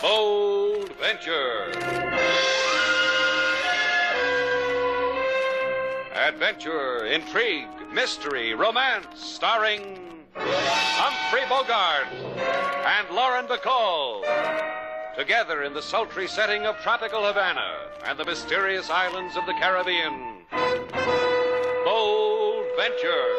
Bold Venture. Adventure, intrigue, mystery, romance, starring Humphrey Bogart and Lauren Bacall. Together in the sultry setting of tropical Havana and the mysterious islands of the Caribbean. Bold Venture.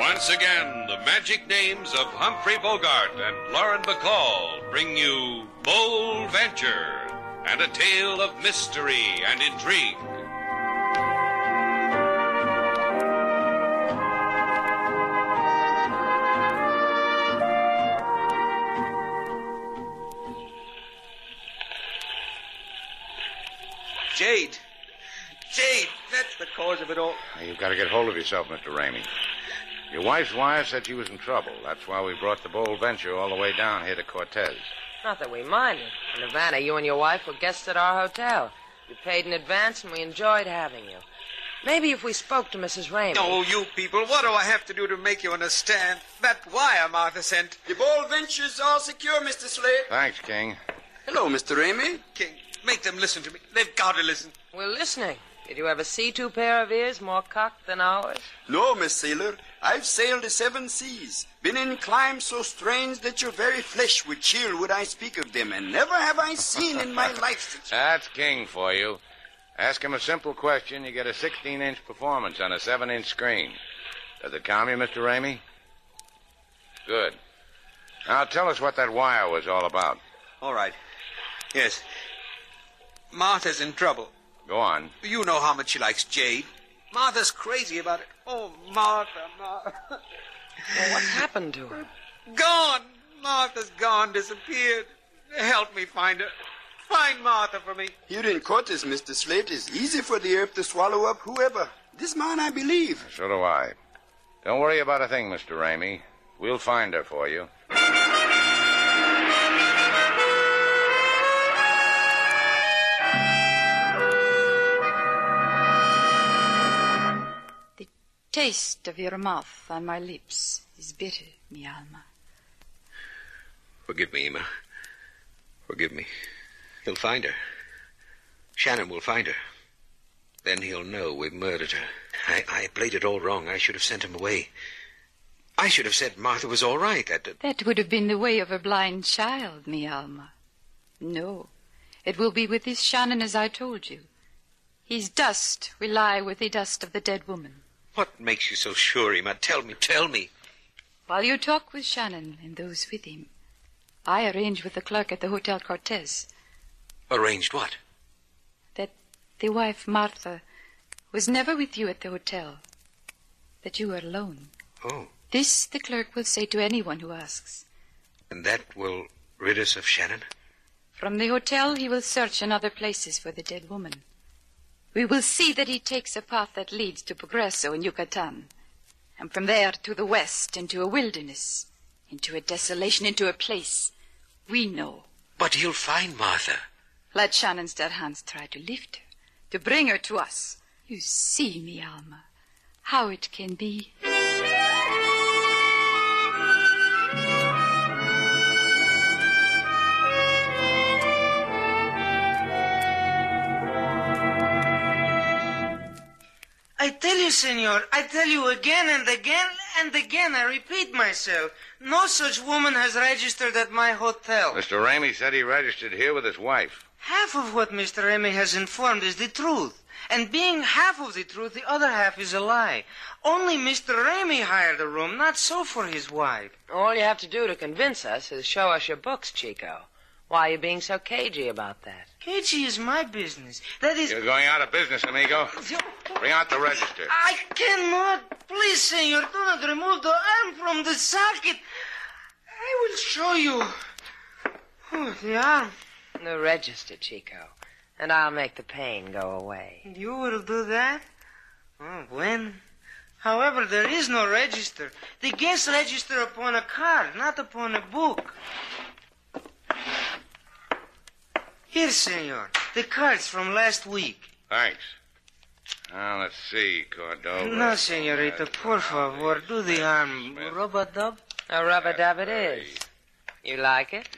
Once again, magic names of Humphrey Bogart and Lauren Bacall bring you Bold Venture and a tale of mystery and intrigue. Jade. Jade, that's the cause of it all. Now, You've got to get hold of yourself, Mr. Ramey. Your wife's wire said she was in trouble. That's why we brought the Bold Venture all the way down here to Cortez. Not that we minded. In Havana, you and your wife were guests at our hotel. You paid in advance, and we enjoyed having you. Maybe if we spoke to Mrs. Ramey. Oh, you people, what do I have to do to make you understand? That wire Martha sent. The bold venture's all secure, Mr. Slate. Thanks, King. Hello, Mr. Ramey. King, make them listen to me. They've got to listen. We're listening. Did you ever see two pair of ears more cocked than ours? No, Miss Sailor. I've sailed the seven seas, been in climes so strange that your very flesh would chill would I speak of them, and never have I seen in my life such. That's King for you. Ask him a simple question, you get a 16 inch performance on a 7 inch screen. Does it calm you, Mr. Ramey? Good. Now tell us what that wire was all about. All right. Yes. Martha's in trouble. Go on. You know how much she likes Jade. Martha's crazy about it. Oh, Martha, Martha. Well, what's happened to her? Gone. Martha's gone, disappeared. Help me find her. Find Martha for me. Here in Cortez, Mr. Slate, it's easy for the earth to swallow up whoever. This man, I believe. So do I. Don't worry about a thing, Mr. Ramey. We'll find her for you. Taste of your mouth on my lips is bitter, mi alma. Forgive me, Emma. Forgive me. He'll find her. Shannon will find her. Then he'll know we've murdered her. I, I played it all wrong. I should have sent him away. I should have said Martha was all right. That, that- That would have been the way of a blind child, mi alma. No, it will be with this Shannon as I told you. His dust will lie with the dust of the dead woman. What makes you so sure, Emma? Tell me, tell me. While you talk with Shannon and those with him, I arrange with the clerk at the Hotel Cortez Arranged what? that the wife, Martha, was never with you at the hotel, that you were alone. Oh, This the clerk will say to anyone who asks. and that will rid us of Shannon? From the hotel, he will search in other places for the dead woman. We will see that he takes a path that leads to Progreso in Yucatan, and from there to the west into a wilderness, into a desolation, into a place we know. But he'll find Martha. Let Shannon's dead hands try to lift her, to bring her to us. You see, mi alma, how it can be. I tell you, senor, I tell you again and again And again, I repeat myself, no such woman has registered at my hotel. Mr. Ramey said he registered here with his wife. Half of what Mr. Ramey has informed is the truth. And being half of the truth, the other half is a lie. Only Mr. Ramey hired the room, not so for his wife. All you have to do to convince us is show us your books, Chico. Why are you being so cagey about that? Cagey is my business. That is. You're going out of business, amigo. Bring out the register. I cannot. Please, senor, do not remove the arm from the socket. I will show you. Oh, the arm. The register, Chico. And I'll make the pain go away. You will do that? Oh, when? However, there is no register. The guests register upon a card, not upon a book. Here, senor. The cards from last week. Thanks. Now, let's see, Cordova. No, senorita, por favor, do the arm. Smith. Rub-a-dub? A rubber dub it is. You like it?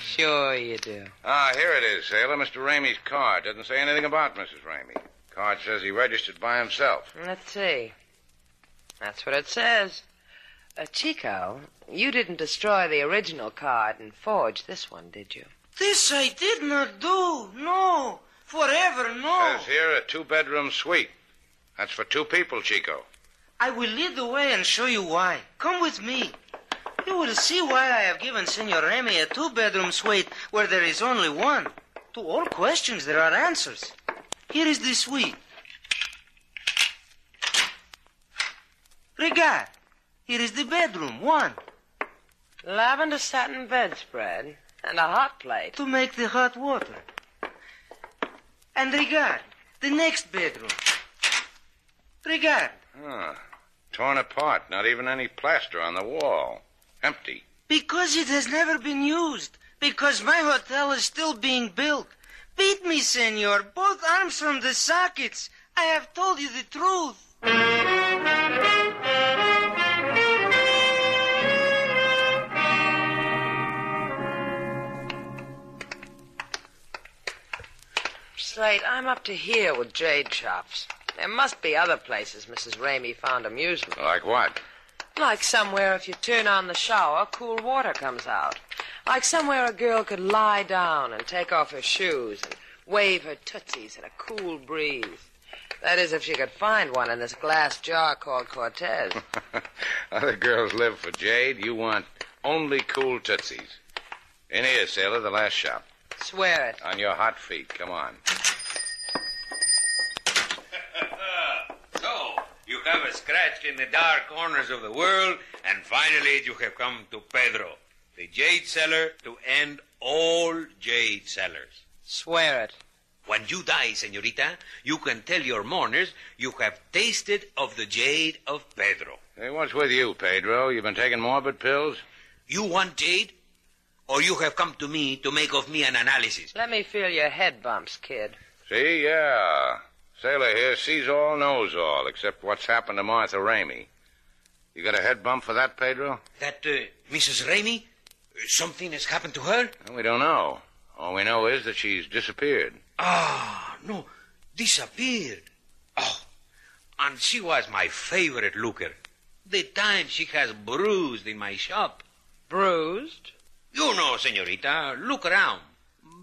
Sure you do. Ah, here it is, sailor. Mr. Ramey's card. Doesn't say anything about Mrs. Ramey. Card says he registered by himself. Let's see. That's what it says. Uh, Chico, you didn't destroy the original card and forge this one, did you? This I did not do. No. Forever, no. Says here a two-bedroom suite. That's for two people, Chico. I will lead the way and show you why. Come with me. You will see why I have given Senor Remy a two-bedroom suite where there is only one. To all questions, there are answers. Here is the suite. Regard. Here is the bedroom, one, Lavender satin bedspread and a hot plate. to make the hot water. And regard, the next bedroom. Regard, Ah, torn apart. Not even any plaster on the wall. Empty. because it has never been used. Because my hotel is still being built. Beat me, senor. Both arms from the sockets. I have told you the truth. Slate, I'm up to here with jade shops. There must be other places Mrs. Ramey found amusement. Like what? Like somewhere if you turn on the shower, cool water comes out. Like somewhere a girl could lie down and take off her shoes and wave her tootsies in a cool breeze. That is, if she could find one in this glass jar called Cortez. Other girls live for jade. You want only cool tootsies. In here, sailor, the last shop. Swear it. On your hot feet. Come on. So, you have scratched in the dark corners of the world, and finally you have come to Pedro, the jade seller, to end all jade sellers. Swear it. When you die, senorita, you can tell your mourners you have tasted of the jade of Pedro. Hey, what's with you, Pedro? You've been taking morbid pills? You want jade? Or you have come to me to make of me an analysis? Let me feel your head bumps, kid. See, yeah. Sailor here sees all, knows all, except what's happened to Martha Ramey. You got a head bump for that, Pedro? That uh, Mrs. Ramey? uh, Something has happened to her? We don't know. All we know is that she's disappeared. Ah, no, disappeared. Oh, and she was my favorite looker. The time she has bruised in my shop. Bruised? You know, senorita, look around.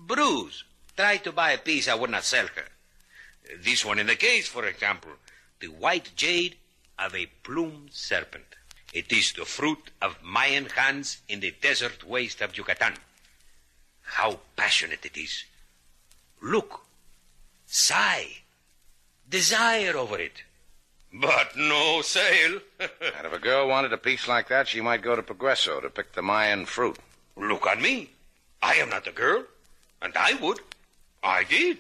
Bruise. Try to buy a piece I would not sell her. This one in the case, for example, the white jade of a plumed serpent. It is the fruit of Mayan hands in the desert waste of Yucatan. How passionate it is. Look, sigh, desire over it. But no sale. And if a girl wanted a piece like that, she might go to Progreso to pick the Mayan fruit. Look on me. I am not a girl, and I would. I did.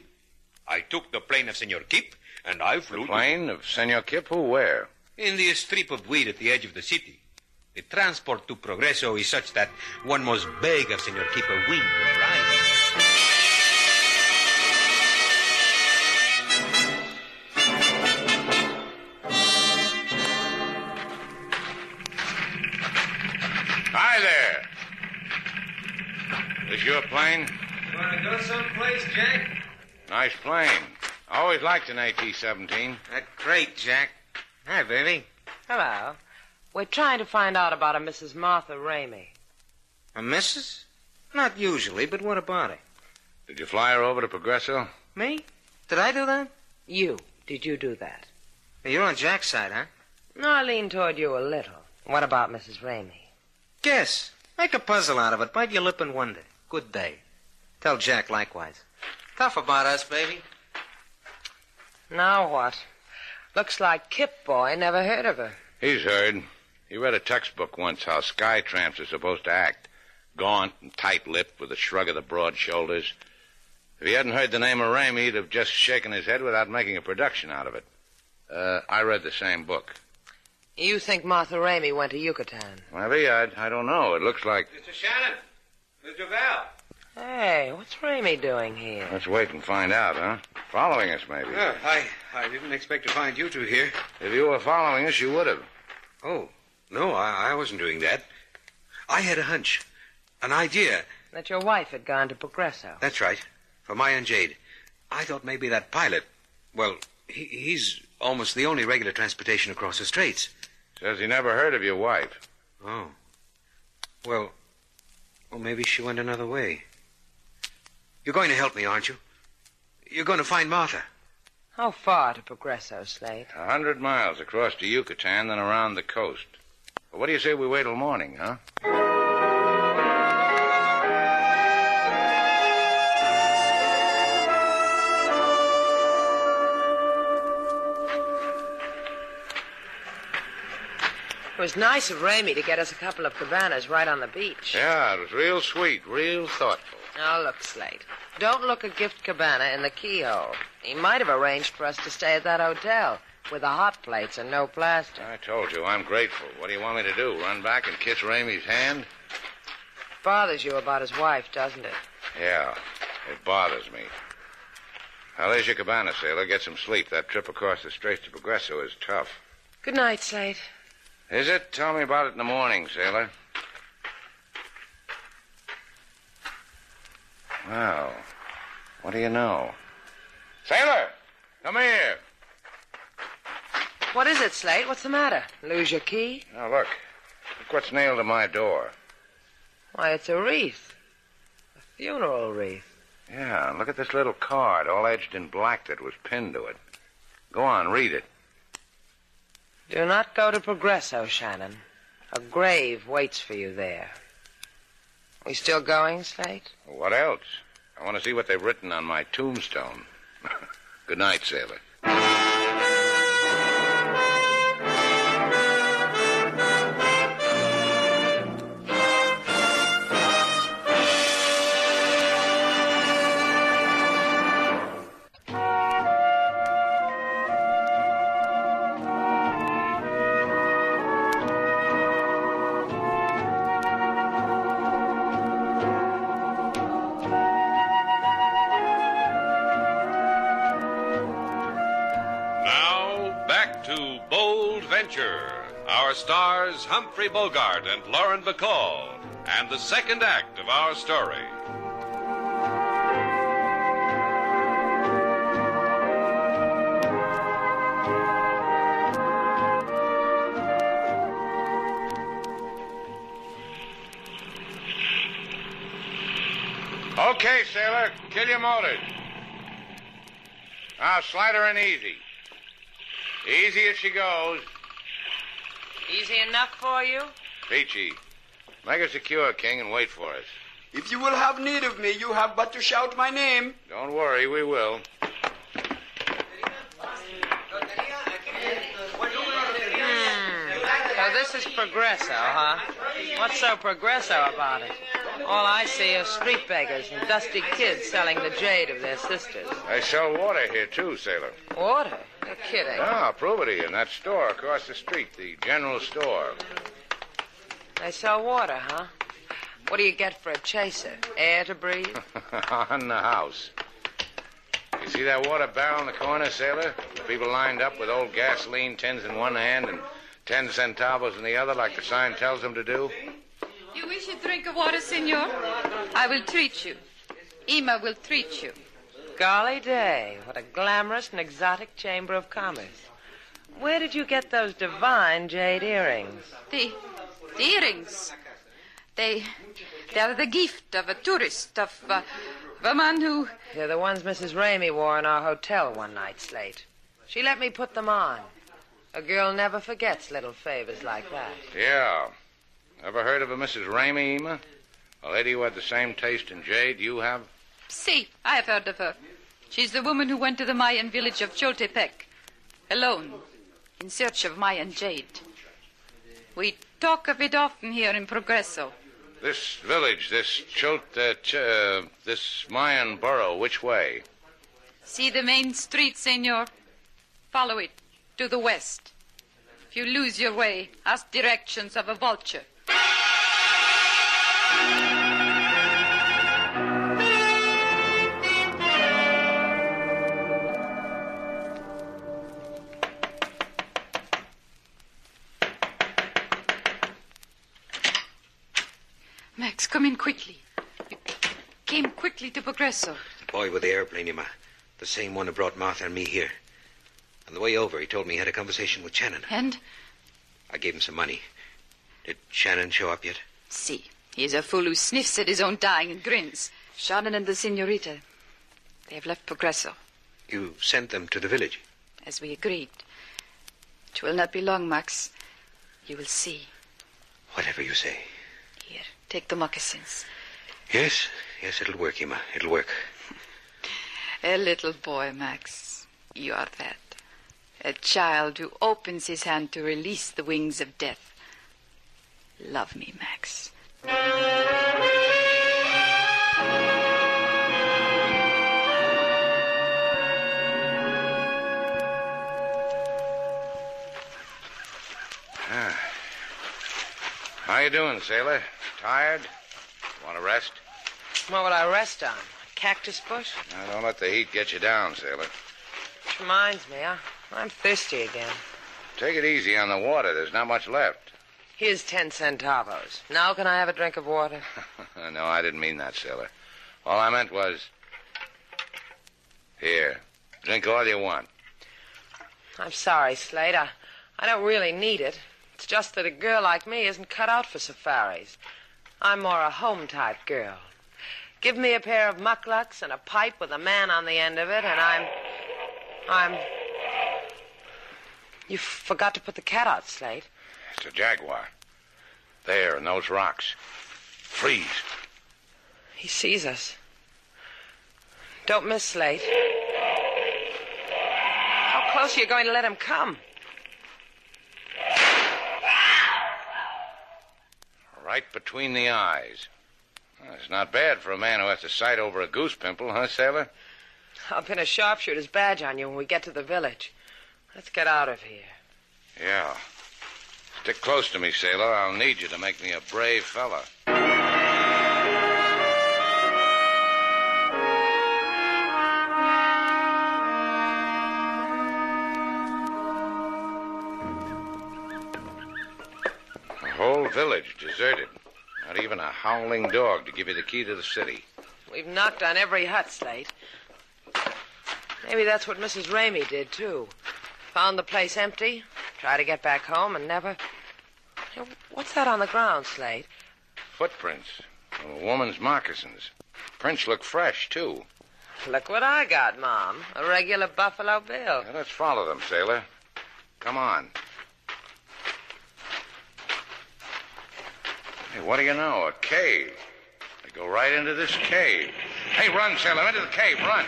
I took the plane of Senor Kip, and I flew to- Plane of Senor Kip? Who, where? in the strip of weed at the edge of the city. The transport to Progreso is such that one must beg of Senor Kip a wing of ride. This your plane? Want to go someplace, Jack? Nice plane. I always liked an AT-17. That's great, Jack. Hi, baby. Hello. We're trying to find out about a Mrs. Martha Ramey. A missus? Not usually, but what about her? Did you fly her over to Progreso? Me? Did I do that? You. Did you do that? You're on Jack's side, huh? No, I lean toward you a little. What about Mrs. Ramey? Guess. Make a puzzle out of it. Bite your lip and wonder. Good day. Tell Jack likewise. Tough about us, baby. Now what? Looks like Kip Boy never heard of her. He's heard. He read a textbook once how sky tramps are supposed to act. Gaunt and tight-lipped with a shrug of the broad shoulders. If he hadn't heard the name of Ramey, he'd have just shaken his head without making a production out of it. Uh, I read the same book. You think Martha Ramey went to Yucatan? Maybe. I, I don't know. It looks like... Mr. Shannon. Mr. Val. Hey, what's Ramey doing here? Let's wait and find out, huh? Following us, maybe. I, I didn't expect to find you two here. If you were following us, you would have. Oh, no, I, I wasn't doing that. I had a hunch, an idea. That your wife had gone to Progreso. That's right, for Maya and Jade. I thought maybe that pilot, well, he, he's almost the only regular transportation across the straits. Says he never heard of your wife. Oh. Well, well, maybe she went another way. You're going to help me, aren't you? You're going to find Martha. How far to Progreso, Slate? A hundred miles across to Yucatan, then around the coast. Well, what do you say we wait till morning, huh? Was nice of Ramey to get us a couple of cabanas right on the beach. Yeah, it was real sweet, real thoughtful. Now, look, Slate. Don't look a gift cabana in the keyhole. He might have arranged for us to stay at that hotel with the hot plates and no plaster. I told you, I'm grateful. What do you want me to do? Run back and kiss Ramey's hand? Bothers you about his wife, doesn't it? Yeah, it bothers me. Now, there's your cabana, sailor. Get some sleep. That trip across the straits to Progreso is tough. Good night, Slate. Is it? Tell me about it in the morning, sailor. Well, what do you know? Sailor, come here. What is it, Slate? What's the matter? Lose your key? Now, look. Look what's nailed to my door. Why, it's a wreath. A funeral wreath. Yeah, and look at this little card, all edged in black that was pinned to it. Go on, read it. Do not go to Progreso, Shannon. A grave waits for you there. We still going, Slate? What else? I want to see what they've written on my tombstone. Good night, sailor. Humphrey Bogart and Lauren Bacall, and the second act of our story. Okay, sailor. Kill your motors. Now, slide her in easy. Easy as she goes. Easy enough for you? Peachy. Make her secure, King, and wait for us. If you will have need of me, you have but to shout my name. Don't worry, we will. Hmm. So this is Progreso, huh? What's so Progreso about it? All I see are street beggars and dusty kids selling the jade of their sisters. They sell water here, too, sailor. Water? You're kidding. Ah, I'll prove it to you in that store across the street, the general store. They sell water, huh? What do you get for a chaser? Air to breathe? On the house. You see that water barrel in the corner, sailor? The people lined up with old gasoline tins in one hand and ten centavos in the other, like the sign tells them to do. You wish a drink of water, senor? I will treat you. Ima will treat you. Golly day, what a glamorous and exotic chamber of commerce. Where did you get those divine jade earrings? The, the earrings. They, they are the gift of a tourist, of, uh, of a man who. They're the ones Mrs. Ramey wore in our hotel one night, Slate. She let me put them on. A girl never forgets little favors like that. Yeah. Ever heard of a Mrs. Ramey, Ema? A lady who had the same taste in jade you have? See, I have heard of her. She's the woman who went to the Mayan village of Choltepec, alone, in search of Mayan jade. We talk of it often here in Progreso. This village, this Chult, uh, uh, this Mayan borough, which way? See the main street, senor? Follow it to the west. If you lose your way, ask directions of a vulture. To Progreso. The boy with the airplane, Emma. The same one who brought Martha and me here. On the way over, he told me he had a conversation with Shannon. And? I gave him some money. Did Shannon show up yet? See, he is a fool who sniffs at his own dying and grins. Shannon and the senorita. They have left Progreso. You sent them to the village. as we agreed. It will not be long, Max. You will see. Whatever you say. Here, take the moccasins. Yes, yes, it'll work, Emma. It'll work. A little boy, Max. You are that. A child who opens his hand to release the wings of death. Love me, Max. Ah. How you doing, sailor? Tired? Want to rest? What would I rest on? A cactus bush? Now, don't let the heat get you down, sailor. Which reminds me, I, I'm thirsty again. Take it easy on the water. There's not much left. Here's ten centavos. Now can I have a drink of water? no, I didn't mean that, sailor. All I meant was. Here. Drink all you want. I'm sorry, Slate. I, I don't really need it. It's just that a girl like me isn't cut out for safaris. I'm more a home type girl. Give me a pair of mukluks and a pipe with a man on the end of it, and I'm. I'm. You forgot to put the cat out, Slate. It's a jaguar. There, in those rocks. Freeze. He sees us. Don't miss, Slate. How close are you going to let him come? Right between the eyes. Well, it's not bad for a man who has to sight over a goose pimple, huh, sailor? I'll pin a sharpshooter's badge on you when we get to the village. Let's get out of here. Yeah. Stick close to me, sailor. I'll need you to make me a brave fella. Village deserted. Not even a howling dog to give you the key to the city. We've knocked on every hut, Slate. Maybe that's what Mrs. Ramey did, too. Found the place empty, tried to get back home, and never. What's that on the ground, Slate? Footprints. A woman's moccasins. Prints look fresh, too. Look what I got, Mom. A regular Buffalo Bill. Now, let's follow them, sailor. Come on. Hey, what do you know? A cave. They go right into this cave. Hey, run, sailor, into the cave, run.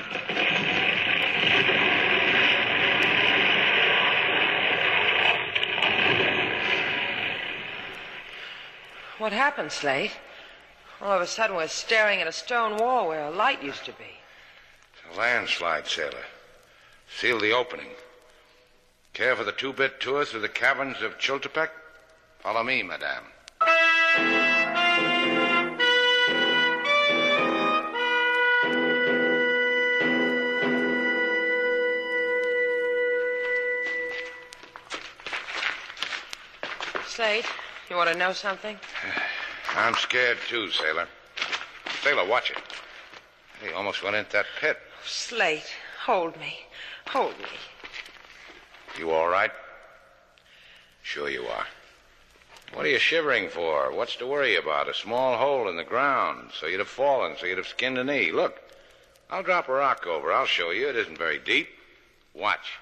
What happened, Slate? All of a sudden, we're staring at a stone wall where a light used to be. It's a landslide, sailor. Seal the opening. Care for the two-bit tour through the caverns of Chultepec? Follow me, madame. Slate, you want to know something? I'm scared, too, sailor. Sailor, watch it. He almost went into that pit. Slate, hold me. Hold me. You all right? Sure you are. What are you shivering for? What's to worry about? A small hole in the ground, so you'd have fallen, so you'd have skinned a knee. Look, I'll drop a rock over. I'll show you. It isn't very deep. Watch.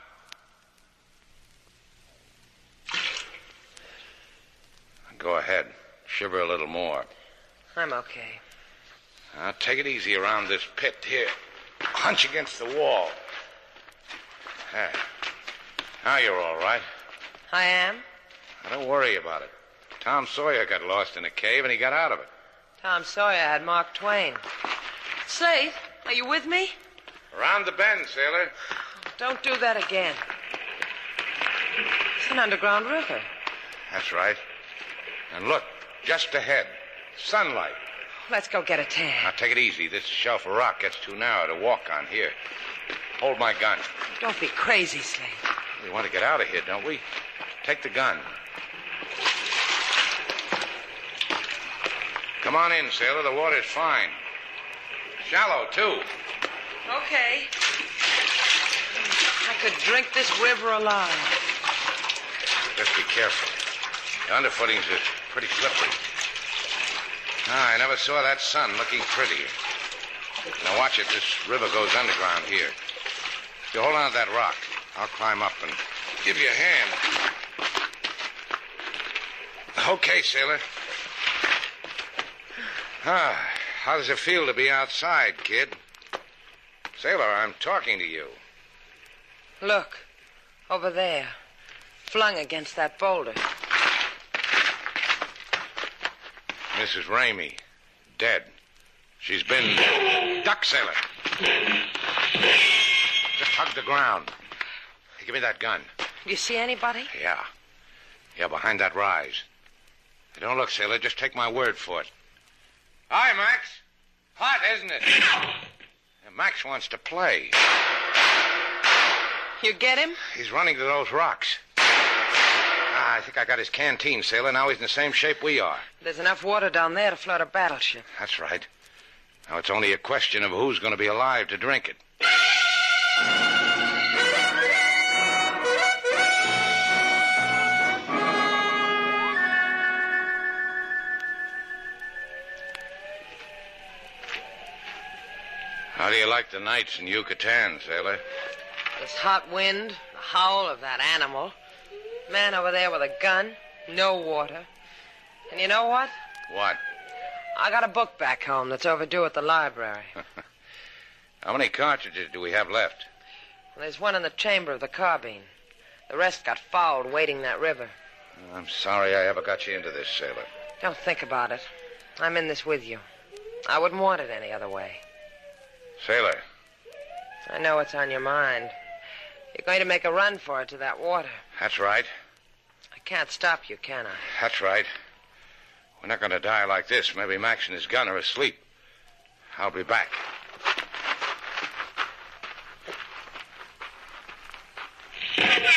Go ahead. Shiver a little more. I'm okay. Now, take it easy around this pit here. Hunch against the wall. There. Now you're all right. I am? Now, don't worry about it. Tom Sawyer got lost in a cave and he got out of it. Tom Sawyer had Mark Twain. Slate, are you with me? Around the bend, sailor. Don't do that again. It's an underground river. That's right. And look, just ahead. Sunlight. Let's go get a tan. Now take it easy. This shelf of rock gets too narrow to walk on here. Hold my gun. Don't be crazy, Slate. We want to get out of here, don't we? Take the gun. Come on in, sailor. The water's fine. Shallow, too. Okay. I could drink this river alive. Just be careful. The underfootings are pretty slippery. Ah, I never saw that sun looking prettier. Now watch it. This river goes underground here. You hold on to that rock. I'll climb up and give you a hand. Okay, sailor. Ah, how does it feel to be outside, kid? Sailor, I'm talking to you. Look, over there, flung against that boulder. Mrs. Ramey, dead. She's been. Duck, sailor. Just hug the ground. Hey, give me that gun. Do You see anybody? Yeah. Yeah, behind that rise. Hey, don't look, sailor. Just take my word for it. Hi, Max. Hot, isn't it? Yeah, Max wants to play. You get him? He's running to those rocks. Ah, I think I got his canteen, sailor. Now he's in the same shape we are. There's enough water down there to float a battleship. That's right. Now it's only a question of who's going to be alive to drink it. How do you like the nights in Yucatan, sailor? This hot wind, the howl of that animal, man over there with a gun, no water. And you know what? What? I got a book back home that's overdue at the library. How many cartridges do we have left? There's one in the chamber of the carbine. The rest got fouled wading that river. I'm sorry I ever got you into this, sailor. Don't think about it. I'm in this with you. I wouldn't want it any other way. Sailor, I know what's on your mind. You're going to make a run for it to that water. that's right. I can't stop you, can I? That's right. We're not going to die like this. Maybe Max and his gun are asleep. I'll be back.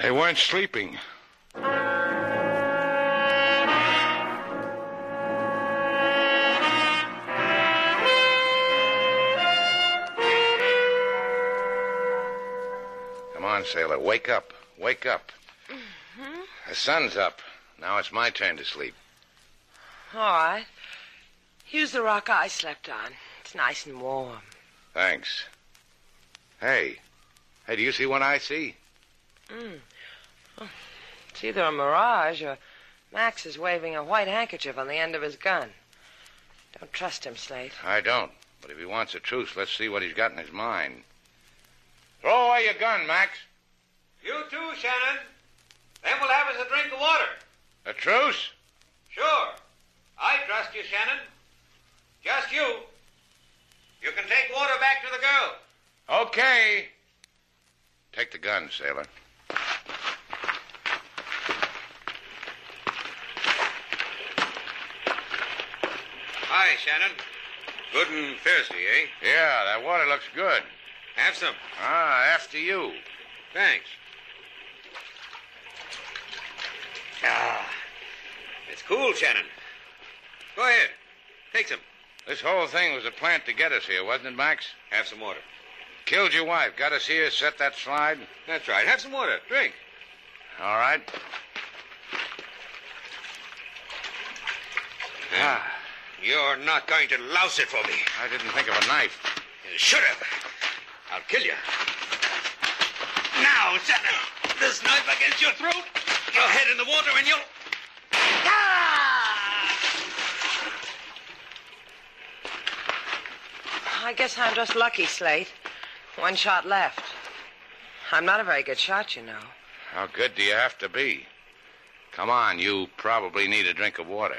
They weren't sleeping. On, sailor. Wake up. Wake up. Mm-hmm. The sun's up. Now it's my turn to sleep. All right. Here's the rock I slept on. It's nice and warm. Thanks. Hey. Hey, do you see what I see? Mm. It's either a mirage or Max is waving a white handkerchief on the end of his gun. Don't trust him, Slate. I don't. But if he wants a truce, let's see what he's got in his mind. Throw away your gun, Max. You too, Shannon. Then we'll have us a drink of water. A truce? Sure. I trust you, Shannon. Just you. You can take water back to the girl. Okay. Take the gun, sailor. Hi, Shannon. Good and thirsty, eh? Yeah, that water looks good. Have some. Ah, after you. Thanks. Ah, it's cool, Shannon. Go ahead. Take some. This whole thing was a plant to get us here, wasn't it, Max? Have some water. Killed your wife. Got us here, set that slide? That's right. Have some water. Drink. All right. Ah, You're not going to louse it for me. I didn't think of a knife. You should have. I'll kill you. Now, Shannon, this knife against your throat, your head in the water, and you'll. Ah! I guess I'm just lucky, Slate. One shot left. I'm not a very good shot, you know. How good do you have to be? Come on, you probably need a drink of water.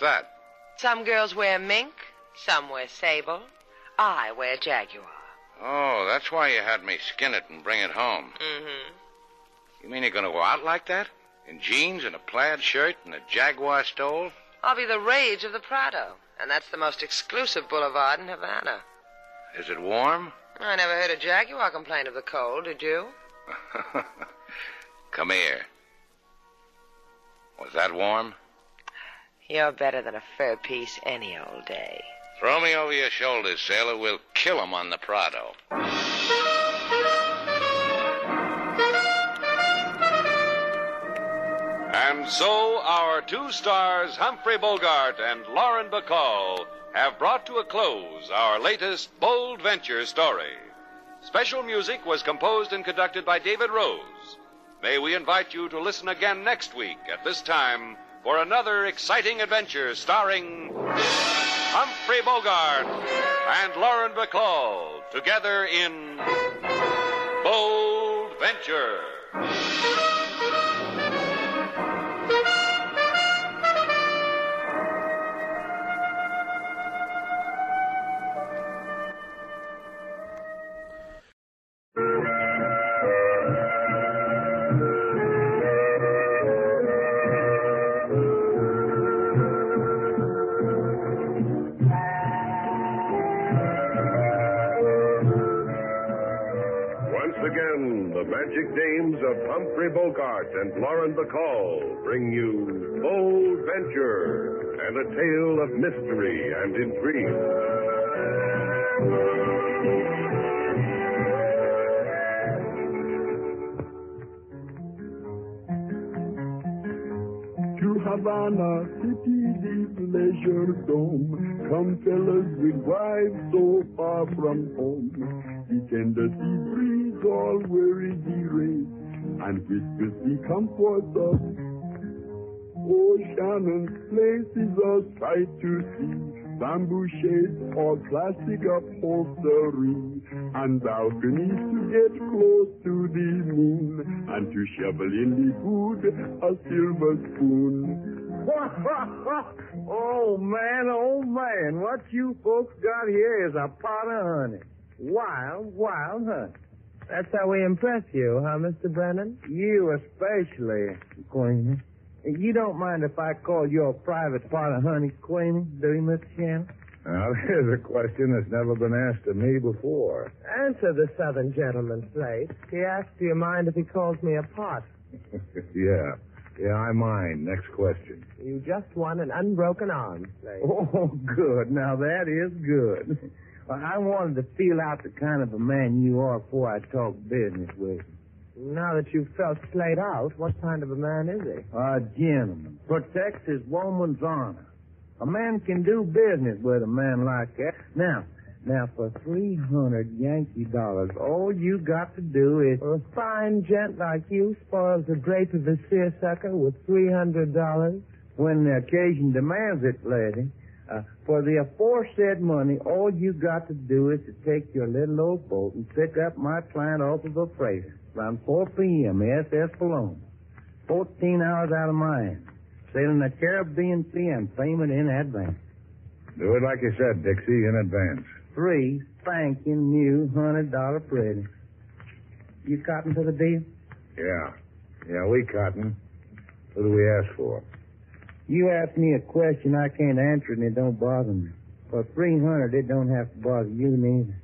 That? Some girls wear mink, some wear sable. I wear jaguar. Oh, that's why you had me skin it and bring it home. Mm-hmm. You mean you're going to go out like that? In jeans and a plaid shirt and a jaguar stole? I'll be the rage of the Prado, and that's the most exclusive boulevard in Havana. Is it warm? I never heard a jaguar complain of the cold, did you? Come here. Was that warm? You're better than a fur piece any old day. Throw me over your shoulders, sailor. We'll kill 'em on the Prado. And so our two stars, Humphrey Bogart and Lauren Bacall, have brought to a close our latest bold venture story. Special music was composed and conducted by David Rose. May we invite you to listen again next week at this time for another exciting adventure starring Humphrey Bogart and Lauren Bacall together in Bold Venture. Of Humphrey Bogart and Lauren Bacall bring you Bold Venture and a tale of mystery and intrigue. To Havana City, the pleasure dome. Come fellas with wives so far from home. The tender sea breeze all weary the and whispers the comfort of Oh, Shannon's place is a sight to see. Bamboo shades, or classic upholstery, and balconies to get close to the moon, and to shovel in the food, a silver spoon. oh, man, oh, man. What you folks got here is a pot of honey. Wild, wild honey. That's how we impress you, huh, Mr. Brennan? You especially, Queenie. You don't mind if I call your private pot of honey Queenie, do you, Mr. Shannon? Now, there's a question that's never been asked of me before. Answer the southern gentleman, Slate. He asked, do you mind if he calls me a pot? yeah. Yeah, I mind. Next question. You just won an unbroken arm, Slate. Oh, good. Now, that is good. Well, I wanted to feel out the kind of a man you are before I talk business with you. Now that you've felt Slate out, what kind of a man is he? A gentleman. Protects his woman's honor. A man can do business with a man like that. Now, now for three hundred Yankee dollars, all you got to do is For a fine gent like you spoils the drape of a seersucker with three hundred dollars. when the occasion demands it, lady. Uh, for the aforesaid money, all you got to do is to take your little old boat and pick up my client off of a freighter around 4 p.m. SS Paloma. 14 hours out of mine. Sailing the Caribbean Sea and payment in advance. Do it like you said, Dixie, in advance. Three spanking new hundred dollar pretty. You cotton to the deal? Yeah. Yeah, we cotton. What do we ask for? You ask me a question, I can't answer and it don't bother me. For three hundred, it don't have to bother you neither.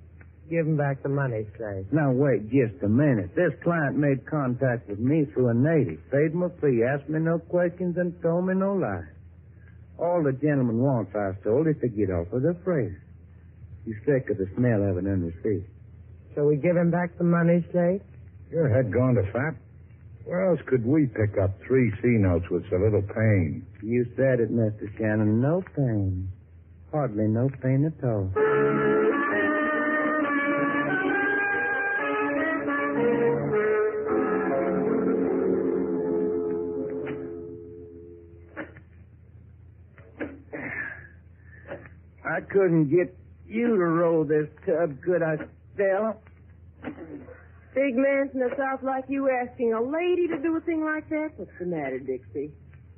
Give him back the money, Slate. Now wait just a minute. This client made contact with me through a native, paid my fee, asked me no questions, and told me no lies. All the gentleman wants, I was told, is to get off of the freighter. He's sick of the smell of it under sea. Shall we give him back the money, Slate? Your head gone to fat? Where else could we pick up three C notes with so little pain? You said it, Mr. Shannon. No pain. Hardly no pain at all. I couldn't get you to roll this tub, could I, Stella? Big man from the South like you asking a lady to do a thing like that? What's the matter, Dixie?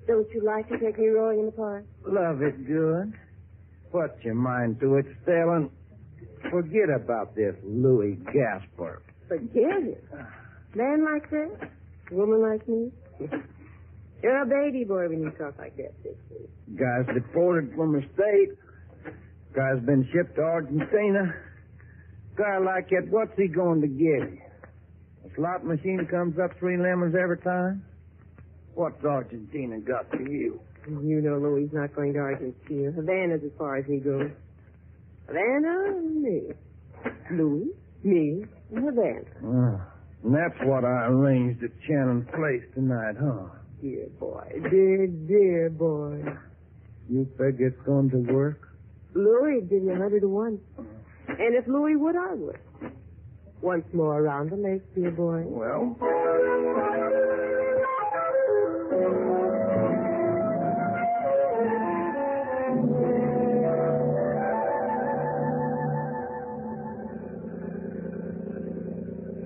Don't you like to take me rowing in the park? Love it good. Put your mind to it, Stella. Forget about this Louis Gasper. Forget it. Man like that? Woman like me? You're a baby boy when you talk like that, Dixie. Guy's deported from the state. Guy's been shipped to Argentina. Guy like that, what's he going to get? A slot machine comes up three lemons every time? What's Argentina got to you? You know Louie's not going to Argentina. Havana's as far as he goes. Havana, me. Louis, me, and Havana. Ah, and that's what I arranged at Shannon's place tonight, huh? Dear boy, dear, dear boy. You figure it's going to work? Louis would give you a hundred to one. And if Louis would, I would. Once more around the lake, dear boy. Well.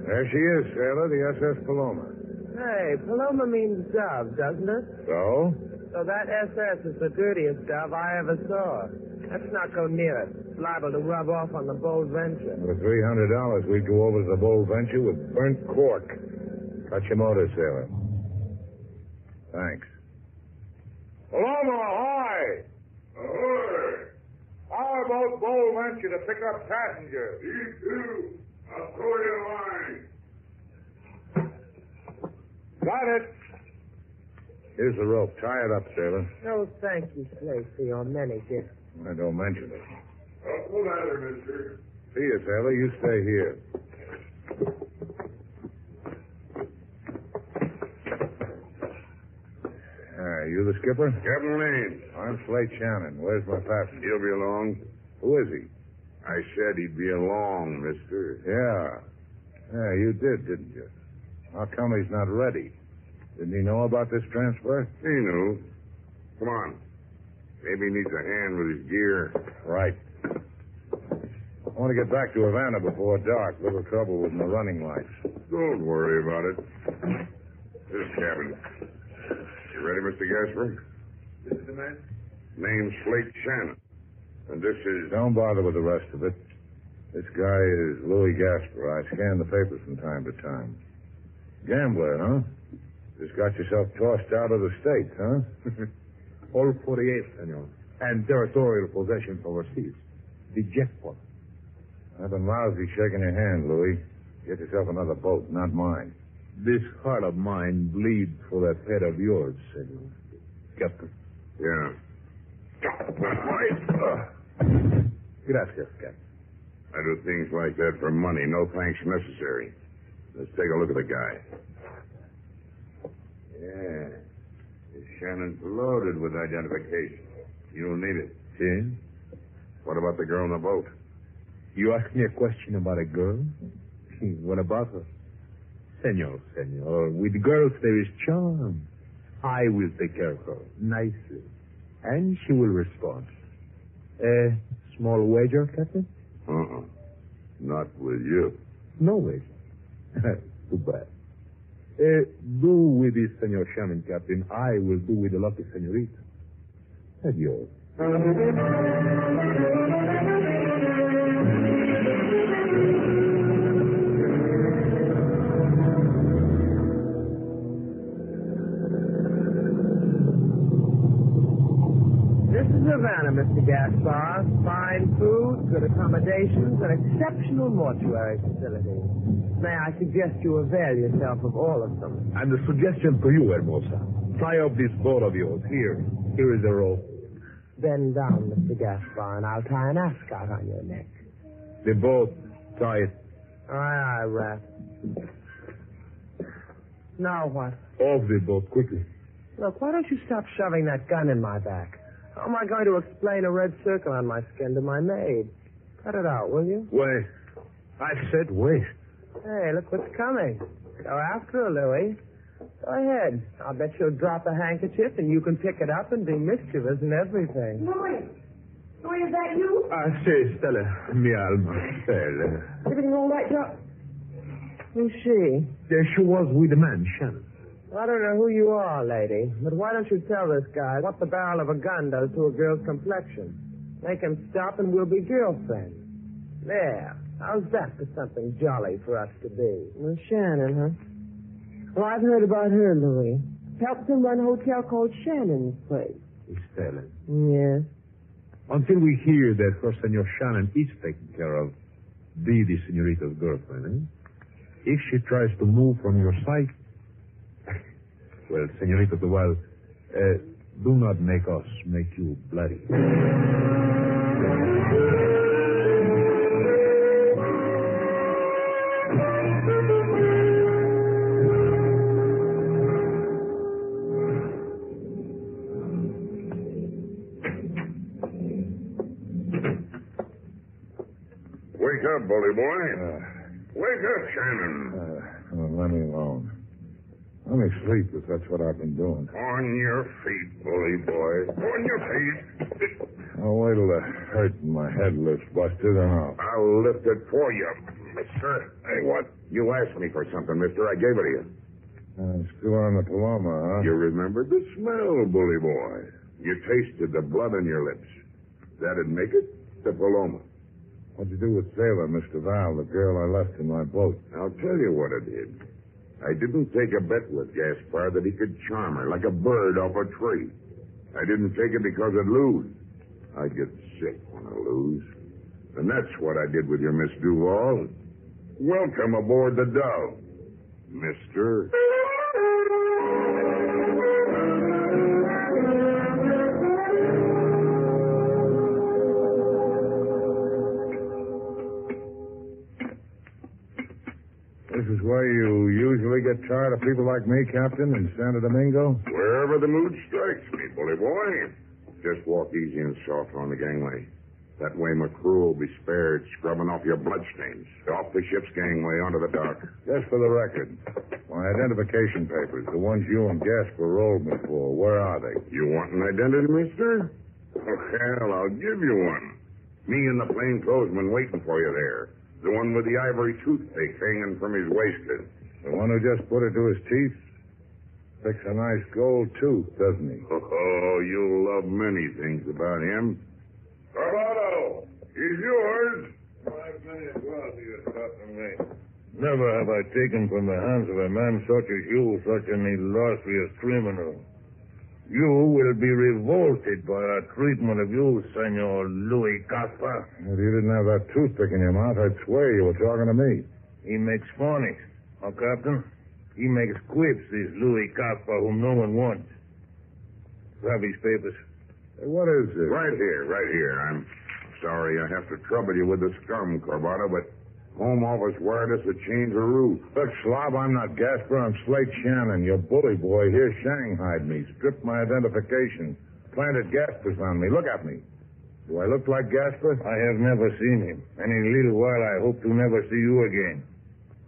There she is, sailor, the SS Paloma. Hey, Paloma means dove, doesn't it? So? So that SS is the dirtiest dove I ever saw. Let's not go near it. It's liable to rub off on the Bold Venture. For three hundred dollars, we'd go over to the Bold Venture with burnt cork. Cut your motor, sailor. Thanks. Paloma, ahoy! Ahoy! How about Bold Venture to pick up passengers? You too. I'll throw you a line. Got it. Here's the rope. Tie it up, sailor. No, thank you, Slate, for your many gifts. I don't mention it. Pull at her, mister. See you, sailor. You stay here. Uh, you the skipper? Captain Lane. I'm Slate Shannon. Where's my passenger? He'll be along. Who is he? I said he'd be along, mister. Yeah. Yeah, you did, didn't you? How come he's not ready? Didn't he know about this transfer? He knew. Come on. Maybe he needs a hand with his gear. Right. I want to get back to Havana before dark. Little trouble with my running lights. Don't worry about it. This cabin. You ready, Mr. Gasper? This is the man? Name's Slate Shannon. And this is. Don't bother with the rest of it. This guy is Louis Gasper. I scan the papers from time to time. Gambler, huh? Just got yourself tossed out of the States, huh? All 48, senor. And territorial possessions overseas. The jackpot. I've been lousy shaking your hand, Louis. Get yourself another boat, not mine. This heart of mine bleeds for that head of yours, senor. Captain. Yeah. Get Gracias, Captain. I do things like that for money. No thanks necessary. Let's take a look at the guy. Yeah. This Shannon's loaded with identification. You don't need it. See? What about the girl in the boat? You ask me a question about a girl? what about her? Senor, senor, with girls there is charm. I will take care of her nicely. And she will respond. A small wager, Captain? Uh-uh. Not with you. No wager. Too bad. Uh, do with this, Senor Shannon, Captain. I will do with the lucky senorita. Adios. This is Havana, Mr. Gaspar. Fine food, good accommodations, an exceptional mortuary facility. May I suggest you avail yourself of all of them? And a suggestion for you, Hermosa. Tie up this ball of yours. Here, here is a rope. Bend down, Mr. Gaspar, and I'll tie an ascot on your neck. They both Tie it. Aye, aye, Rat. Now what? Off the boat, quickly. Look, why don't you stop shoving that gun in my back? How am I going to explain a red circle on my skin to my maid? Cut it out, will you? Wait. I said wait. Hey, look what's coming. Go after her, Louis. Go ahead. I'll bet she'll drop a handkerchief and you can pick it up and be mischievous and everything. Louis. Louis, is that you? Ah, sì, Stella. Mi alma. Stella. Everything all right, Doc? Who's she? There she was with the man, Shannon. I don't know who you are, lady, but why don't you tell this guy what the barrel of a gun does to a girl's complexion? Make him stop and we'll be girlfriends. There. How's that for something jolly for us to be? Well, Shannon, huh? Well, I've heard about her, Louis. Helps him run a hotel called Shannon's Place. Stella. Yes. Until we hear that her Senor Shannon is taken care of, be the senorita's girlfriend, eh? If she tries to move from your sight, well, senorita Duval, uh, do not make us make you bloody. Bully boy. Wake up, Shannon. Uh, oh, let me alone. Let me sleep if that's what I've been doing. On your feet, bully boy. On your feet. I'll wait till the hurt in my head lifts, Buster, then I'll... I'll lift it for you, mister. Hey, what? You asked me for something, mister. I gave it to you. Uh, still on the Paloma, huh? You remember the smell, bully boy. You tasted the blood on your lips. That'd make it the Paloma. What'd you do with Sailor, Mr. Val, the girl I left in my boat? I'll tell you what I did. I didn't take a bet with Gaspar that he could charm her like a bird off a tree. I didn't take it because I'd lose. I get sick when I lose. And that's what I did with your Miss Duval. Welcome aboard the Dove, mister. Get tired of people like me, Captain, in Santo Domingo? Wherever the mood strikes me, bully boy. Just walk easy and soft on the gangway. That way McCrew will be spared scrubbing off your bloodstains. Off the ship's gangway onto the dock. Just for the record, my identification papers, the ones you and Gasper rolled me for, where are they? You want an identity, mister? Oh, hell, I'll give you one. Me and the plainclothesman waiting for you there. The one with the ivory toothpick hanging from his waistcoat. The one who just put it to his teeth? Picks a nice gold tooth, doesn't he? Oh, you'll love many things about him. Carvalho, he's yours. Five minutes well to you talking me. Never have I taken from the hands of a man such as you such an illustrious criminal. You will be revolted by our treatment of you, Senor Louis Gaspar. If you didn't have that toothpick in your mouth, I'd swear you were talking to me. He makes funny, huh, Captain? He makes quips, this Louis Gaspar, whom no one wants. Grab his papers. Hey, what is this? Right here, right here. I'm sorry I have to trouble you with the scum, Corbata, but Home Office wired us to change of route. Look, Slob, I'm not Gasper. I'm Slate Shannon. Your bully boy here shanghaied me, stripped my identification, planted Gaspers on me. Look at me. Do I look like Gasper? I have never seen him. And in a little while, I hope to never see you again.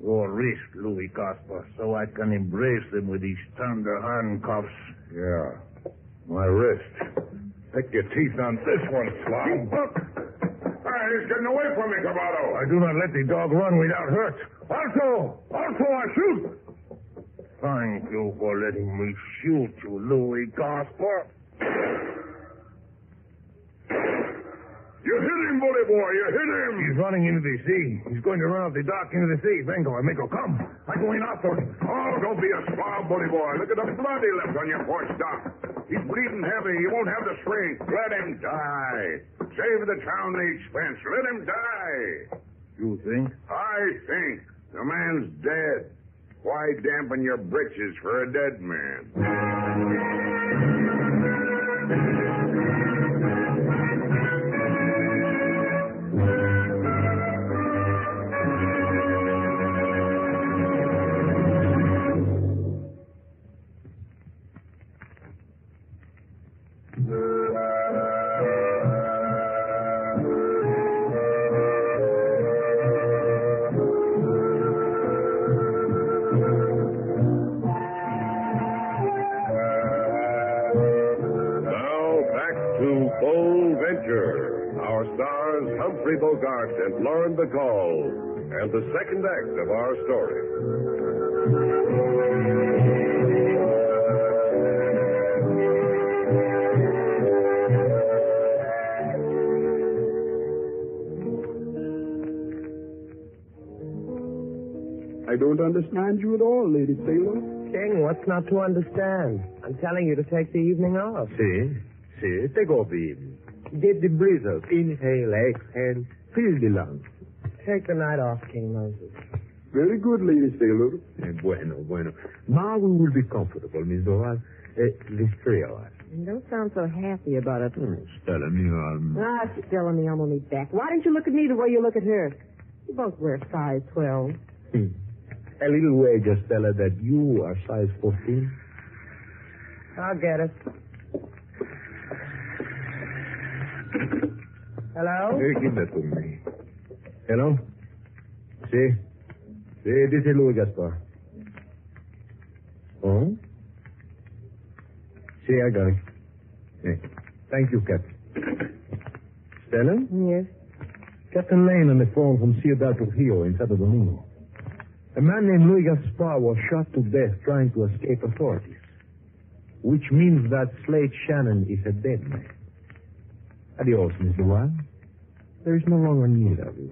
Your wrist, Louis Gasper, so I can embrace them with these thunder handcuffs. Yeah, my wrist. Pick your teeth on this one, Slob. Look! Hey, he's getting away from me, Caballo. I do not let the dog run without hurt. Also, also, I shoot. Thank you for letting me shoot you, Louis Gasper. You hit him, bully boy. You hit him. He's running into the sea. He's going to run off the dock into the sea. Vengo, amigo, come. I'm going after him. Oh, don't be a slob, bully boy. Look at the blood he left on your porch dock. He's bleeding heavy. He won't have the strength. Let him die. Save the town the expense. Let him die. You think? I think. The man's dead. Why dampen your britches for a dead man? What's not to understand? I'm telling you to take the evening off. See? See? Take off the evening. Get the breath out. Inhale, exhale. Fill the lungs. Take the night off, King Moses. Very good, Lady Sailor. Eh, bueno, bueno. Now we will be comfortable, Miss Duval. Uh, the three of us. You don't sound so happy about it. Stella, me, um... Ah, she's telling me I'm on my back. Why don't you look at me the way you look at her? You both wear size 12. hmm. A little wager, Stella, that you are size 14. I'll get it. Hello? Hey, give that to me. Hello? See? See, this is Louis Gaspar. Oh? See, I got it. Hey. Thank you, Captain. Stella? Yes. Captain Lane on the phone from Ciudad Trujillo in Santo Domingo. A man named Louis Gaspar was shot to death trying to escape authorities. Which means that Slate Shannon is a dead man. Adios, Miss Duval. There is no longer need of you.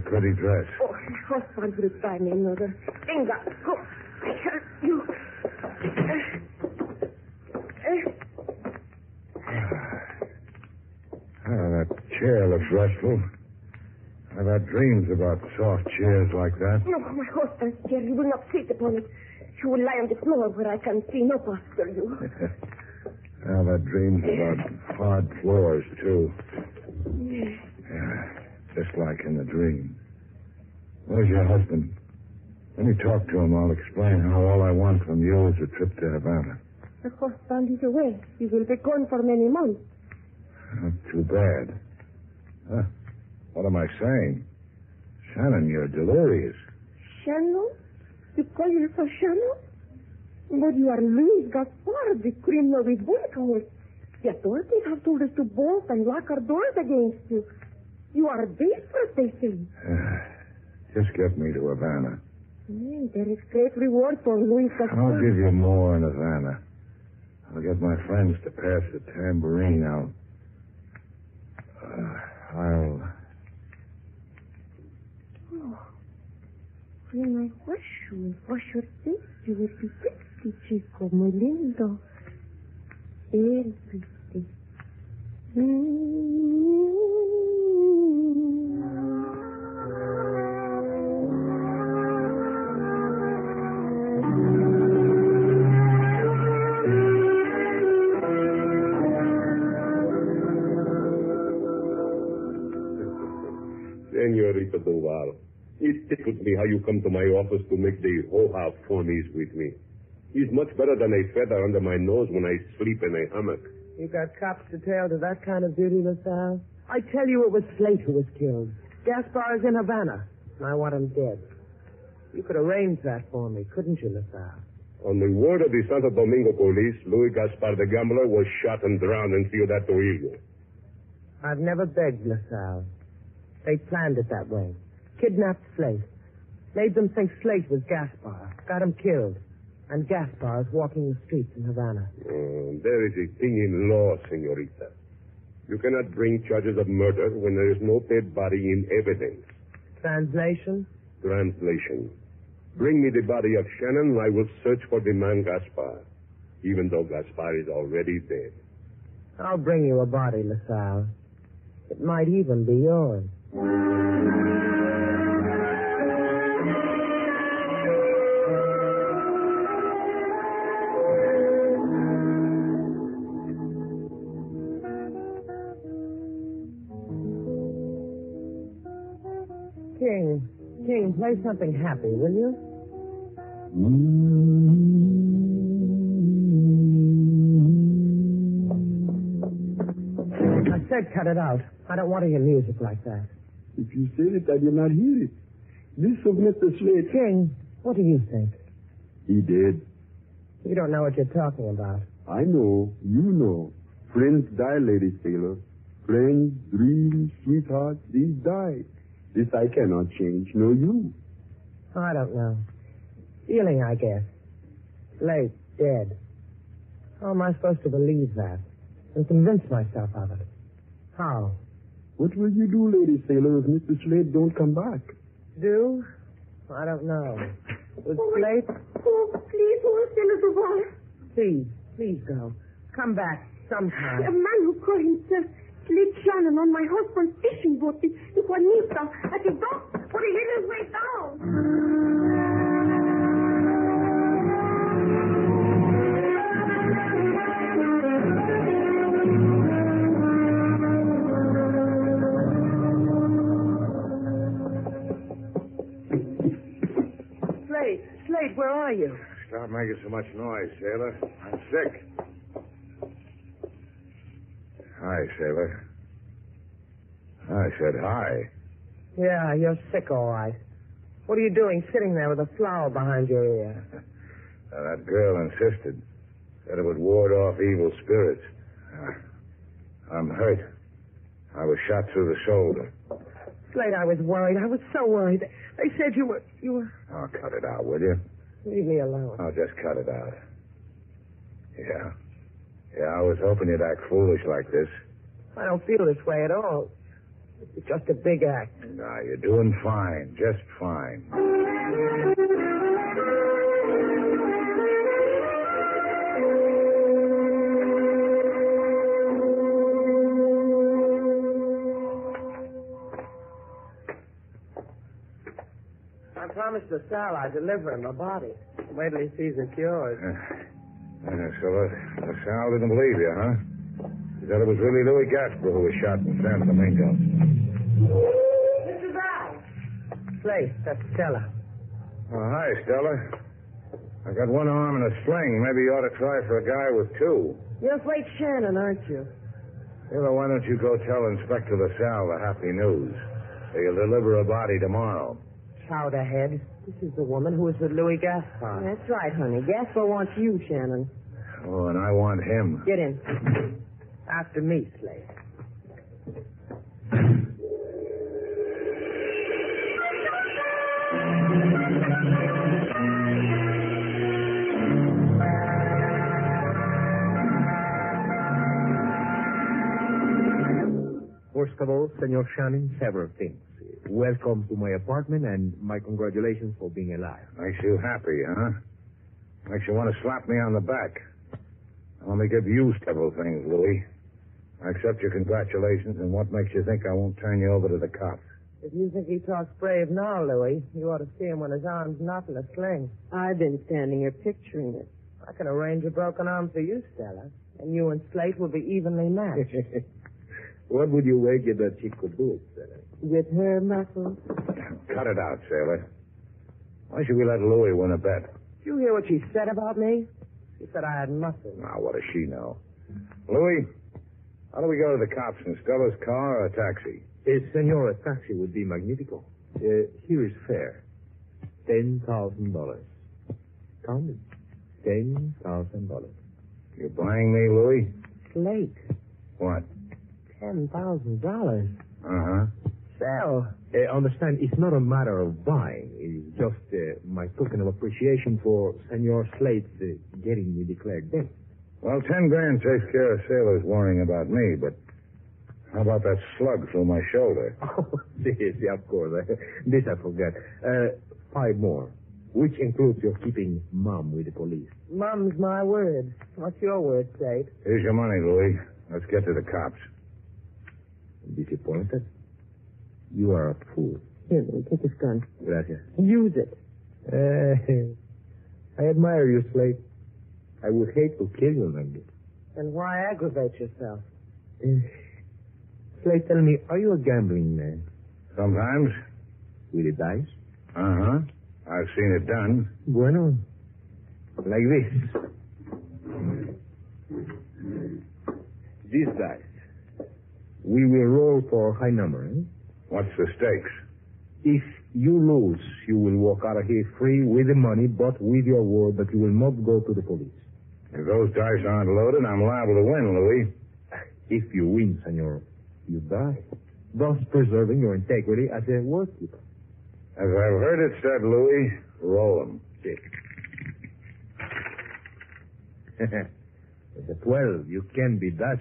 Spoil pretty dress. Oh, my husband will buy me another. Venga, go. I help you. Eh, Oh, that chair looks restful. I've had dreams about soft chairs like that. No, my husband's chair. You will not sit upon it. You will lie on the floor where I can see no past for you. I've had dreams about hard floors, too. Yeah, just like in the dream. Where's your husband? Let me talk to him. I'll explain how all I want from you is a trip to Havana. The husband is away. He will be gone for many months. Not too bad. Huh? What am I saying? Shannon, you're delirious. Shannon? You call yourself Shannon? But you are Louis Gaspar, the criminal with bullet holes. The authorities have told us to bolt and lock our doors against you. You are desperate, they say. Just get me to Havana. Mm, there is great reward for Louis. I'll give you more in Havana. I'll get my friends to pass the tambourine out. Uh, I'll. Oh. When I wash you wash your face, you will be pretty, chico, muy lindo. Very pretty. me how you come to my office to make the O-H ho-ha funnies with me. He's much better than a feather under my nose when I sleep in a hammock. You got cops to tail to that kind of duty, LaSalle? I tell you it was Slate who was killed. Gaspar is in Havana, and I want him dead. You could arrange that for me, couldn't you, LaSalle? On the word of the Santo Domingo police, Louis Gaspar the gambler was shot and drowned in Ciudad Trujillo. I've never begged LaSalle. They planned it that way. Kidnapped Slate. Made them think Slate was Gaspar. Got him killed. And Gaspar is walking the streets in Havana. Uh, there is a thing in law, senorita. You cannot bring charges of murder when there is no dead body in evidence. Translation? Translation. Bring me the body of Shannon, and I will search for the man Gaspar, even though Gaspar is already dead. I'll bring you a body, LaSalle. It might even be yours. King, King, play something happy, will you? Mm-hmm. I said cut it out. I don't want to hear music like that. If you said it, I did not hear it. This of Mr. Slate. King, what do you think? He did. You don't know what you're talking about. I know. You know. Friends die, Lady Sailor. Friends, dreams, sweethearts, these die. This I cannot change, nor you. I don't know. Feeling, I guess. Late, dead. How am I supposed to believe that? And convince myself of it? How? What will you do, Lady Sailor, if Mr. Slate don't come back? Do? I don't know. With oh, Slate? Oh, please, oh, hold still, little boy. Please, please go. Come back sometime. A man who called himself Slate Shannon on my husband's fishing boat, the, the Juanita, at the dock, where he hid his way down. Are you? Stop making so much noise, Sailor. I'm sick. Hi, Sailor. I said hi. Yeah, you're sick, all right. What are you doing sitting there with a flower behind your ear? That girl insisted. Said it would ward off evil spirits. Uh, I'm hurt. I was shot through the shoulder. Slate, I was worried. I was so worried. They said you were, you were... Oh, cut it out, will you? Leave me alone. Oh, just cut it out. Yeah. Yeah, I was hoping you'd act foolish like this. I don't feel this way at all. It's just a big act. Nah, you're doing fine. Just fine. I promised LaSalle I'd deliver him a body. Wait till he sees it's yours. Uh, so, uh, LaSalle didn't believe you, huh? He thought it was really Louis Gasper who was shot in San Domingo. Mr. Val! Slate, that's Stella. Oh, hi, Stella. I've got one arm in a sling. Maybe you ought to try for a guy with two. You're Slate Shannon, aren't you? Sailor, why don't you go tell Inspector LaSalle the happy news? He'll deliver a body tomorrow. Chowderhead. This is the woman who was with Louis Gaspar. That's right, honey. Gaspar wants you, Shannon. Oh, and I want him. Get in. After me, Slate. First of all, Senor Shannon, several things. Welcome to my apartment and my congratulations for being alive. Makes you happy, huh? Makes you want to slap me on the back. Let me give you several things, Louis. I accept your congratulations, and what makes you think I won't turn you over to the cops? If you think he talks brave now, Louis, you ought to see him when his arm's not in a sling. I've been standing here picturing it. I can arrange a broken arm for you, Stella. And you and Slate will be evenly matched. what would you wager that she could do it, Stella? With her muscles? Cut it out, sailor. Why should we let Louie win a bet? Did you hear what she said about me? She said I had nothing. Now, what does she know? Louie, how do we go to the cops in Stella's car or a taxi? Uh, senor, a taxi would be magnifico. Uh, here is fare. Ten thousand dollars. Count it. Ten thousand dollars. You're buying me, Louie? late. What? Ten thousand dollars. Uh-huh. Sell. Uh, understand, it's not a matter of buying. It's just uh, my token of appreciation for Senor Slate's uh, getting me declared dead. Well, ten grand takes care of sailors worrying about me, but how about that slug through my shoulder? Oh, this, yeah, of course. this I forgot. Uh, five more, which includes your keeping mum with the police. Mum's my word. What's your word, Slate? Here's your money, Louis. Let's get to the cops. Disappointed? You are a fool. Here, Louie, take this gun. Gracias. Use it. Uh, I admire you, Slate. I would hate to kill you like this. Then why aggravate yourself? Uh, Slate, tell me, are you a gambling man? Sometimes. With the dice? Uh-huh. I've seen it done. Bueno. Like this. These dice. We will roll for high number, eh? What's the stakes? If you lose, you will walk out of here free with the money, but with your word that you will not go to the police. If those dice aren't loaded, I'm liable to win, Louis. If you win, senor, you die. Thus preserving your integrity as a workkeeper. As I've heard it said, Louis, roll 'em. As a 12, you can't be Dutch.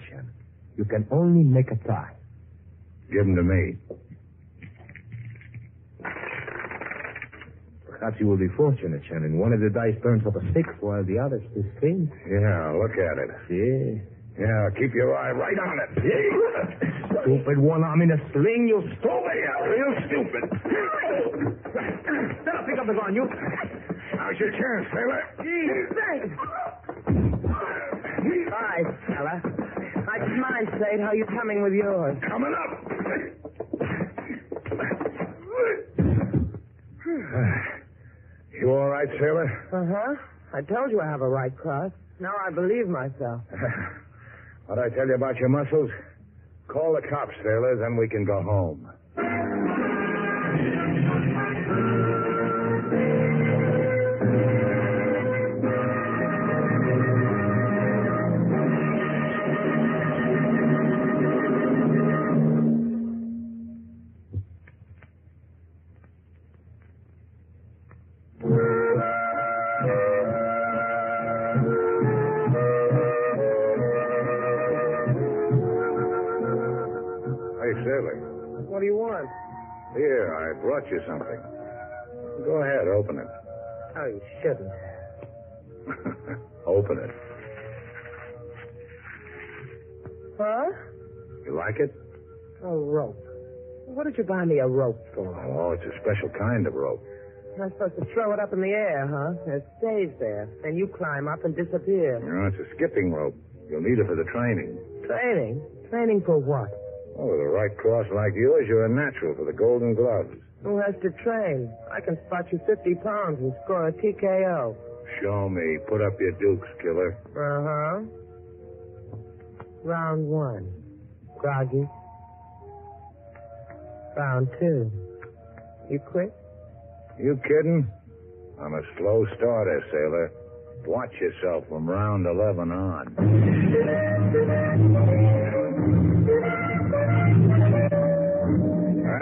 You can only make a tie. Give 'em to me. Perhaps you will be fortunate, Shannon. One of the dice burns up a six while the other is thin. Yeah, look at it. Yeah. Yeah, keep your eye right on it. Stupid one arm in a sling, you stupid. Yeah, real stupid. Stella, pick up the gun, you. How's your chance, sailor? Thanks. Hi, fella. I just mind, Slate, how you coming with yours. Coming up. You all right, sailor? Uh-huh. I told you I have a right cross. Now I believe myself. What'd I tell you about your muscles? Call the cops, sailor, then we can go home. Here, I brought you something. Go ahead, open it. Oh, you shouldn't. open it. Huh? You like it? A rope. What did you buy me a rope for? Oh, it's a special kind of rope. I'm supposed to throw it up in the air, huh? It stays there. Then you climb up and disappear. No, it's a skipping rope. You'll need it for the training. Training? Training for what? Oh, with a right cross like yours, you're a natural for the Golden Gloves. Who has to train? I can spot you 50 pounds and score a TKO. Show me. Put up your dukes, killer. Uh-huh. Round one. Groggy. Round two. You quit? You kidding? I'm a slow starter, sailor. Watch yourself from round 11 on.